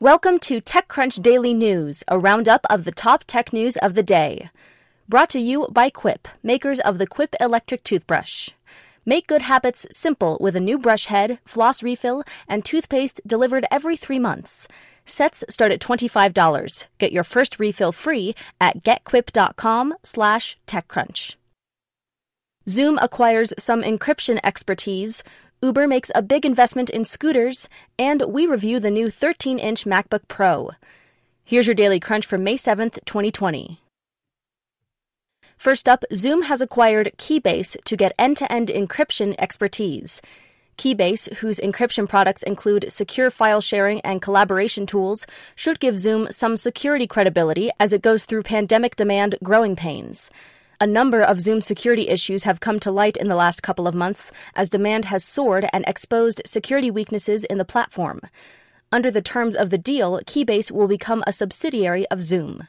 Welcome to TechCrunch Daily News, a roundup of the top tech news of the day. Brought to you by Quip, makers of the Quip electric toothbrush. Make good habits simple with a new brush head, floss refill, and toothpaste delivered every three months. Sets start at $25. Get your first refill free at getquip.com slash techcrunch. Zoom acquires some encryption expertise, Uber makes a big investment in scooters, and we review the new 13-inch MacBook Pro. Here's your daily crunch for May 7th, 2020. First up, Zoom has acquired Keybase to get end-to-end encryption expertise. Keybase, whose encryption products include secure file sharing and collaboration tools, should give Zoom some security credibility as it goes through pandemic demand growing pains. A number of Zoom security issues have come to light in the last couple of months as demand has soared and exposed security weaknesses in the platform. Under the terms of the deal, Keybase will become a subsidiary of Zoom.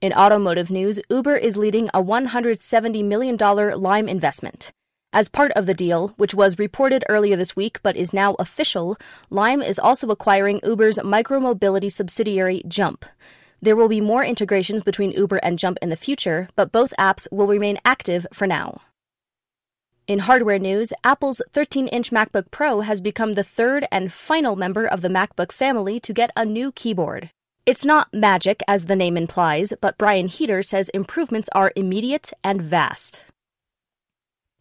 In automotive news, Uber is leading a $170 million Lime investment. As part of the deal, which was reported earlier this week but is now official, Lime is also acquiring Uber's micromobility subsidiary Jump. There will be more integrations between Uber and Jump in the future, but both apps will remain active for now. In hardware news, Apple's 13 inch MacBook Pro has become the third and final member of the MacBook family to get a new keyboard. It's not magic, as the name implies, but Brian Heater says improvements are immediate and vast.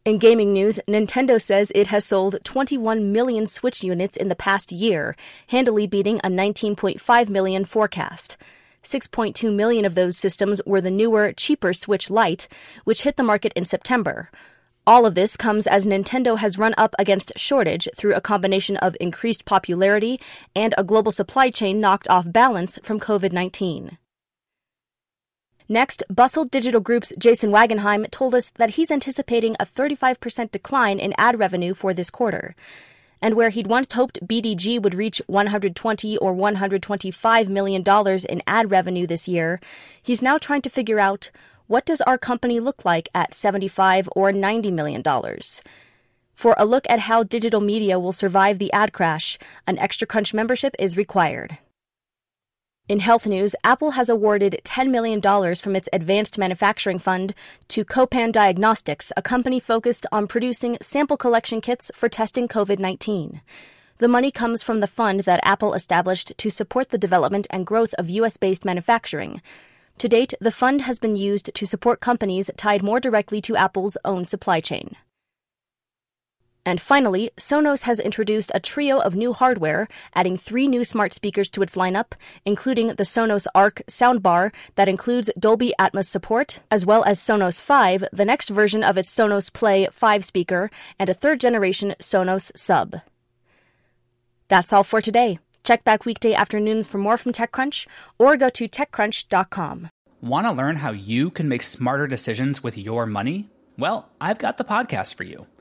In gaming news, Nintendo says it has sold 21 million Switch units in the past year, handily beating a 19.5 million forecast. 6.2 million of those systems were the newer, cheaper Switch Lite, which hit the market in September. All of this comes as Nintendo has run up against shortage through a combination of increased popularity and a global supply chain knocked off balance from COVID 19. Next, Bustle Digital Group's Jason Wagenheim told us that he's anticipating a 35% decline in ad revenue for this quarter and where he'd once hoped BDG would reach 120 or 125 million dollars in ad revenue this year, he's now trying to figure out what does our company look like at 75 or 90 million dollars. For a look at how digital media will survive the ad crash, an Extra Crunch membership is required. In health news, Apple has awarded $10 million from its Advanced Manufacturing Fund to Copan Diagnostics, a company focused on producing sample collection kits for testing COVID 19. The money comes from the fund that Apple established to support the development and growth of U.S. based manufacturing. To date, the fund has been used to support companies tied more directly to Apple's own supply chain. And finally, Sonos has introduced a trio of new hardware, adding three new smart speakers to its lineup, including the Sonos Arc soundbar that includes Dolby Atmos support, as well as Sonos 5, the next version of its Sonos Play 5 speaker, and a third generation Sonos Sub. That's all for today. Check back weekday afternoons for more from TechCrunch or go to TechCrunch.com. Want to learn how you can make smarter decisions with your money? Well, I've got the podcast for you.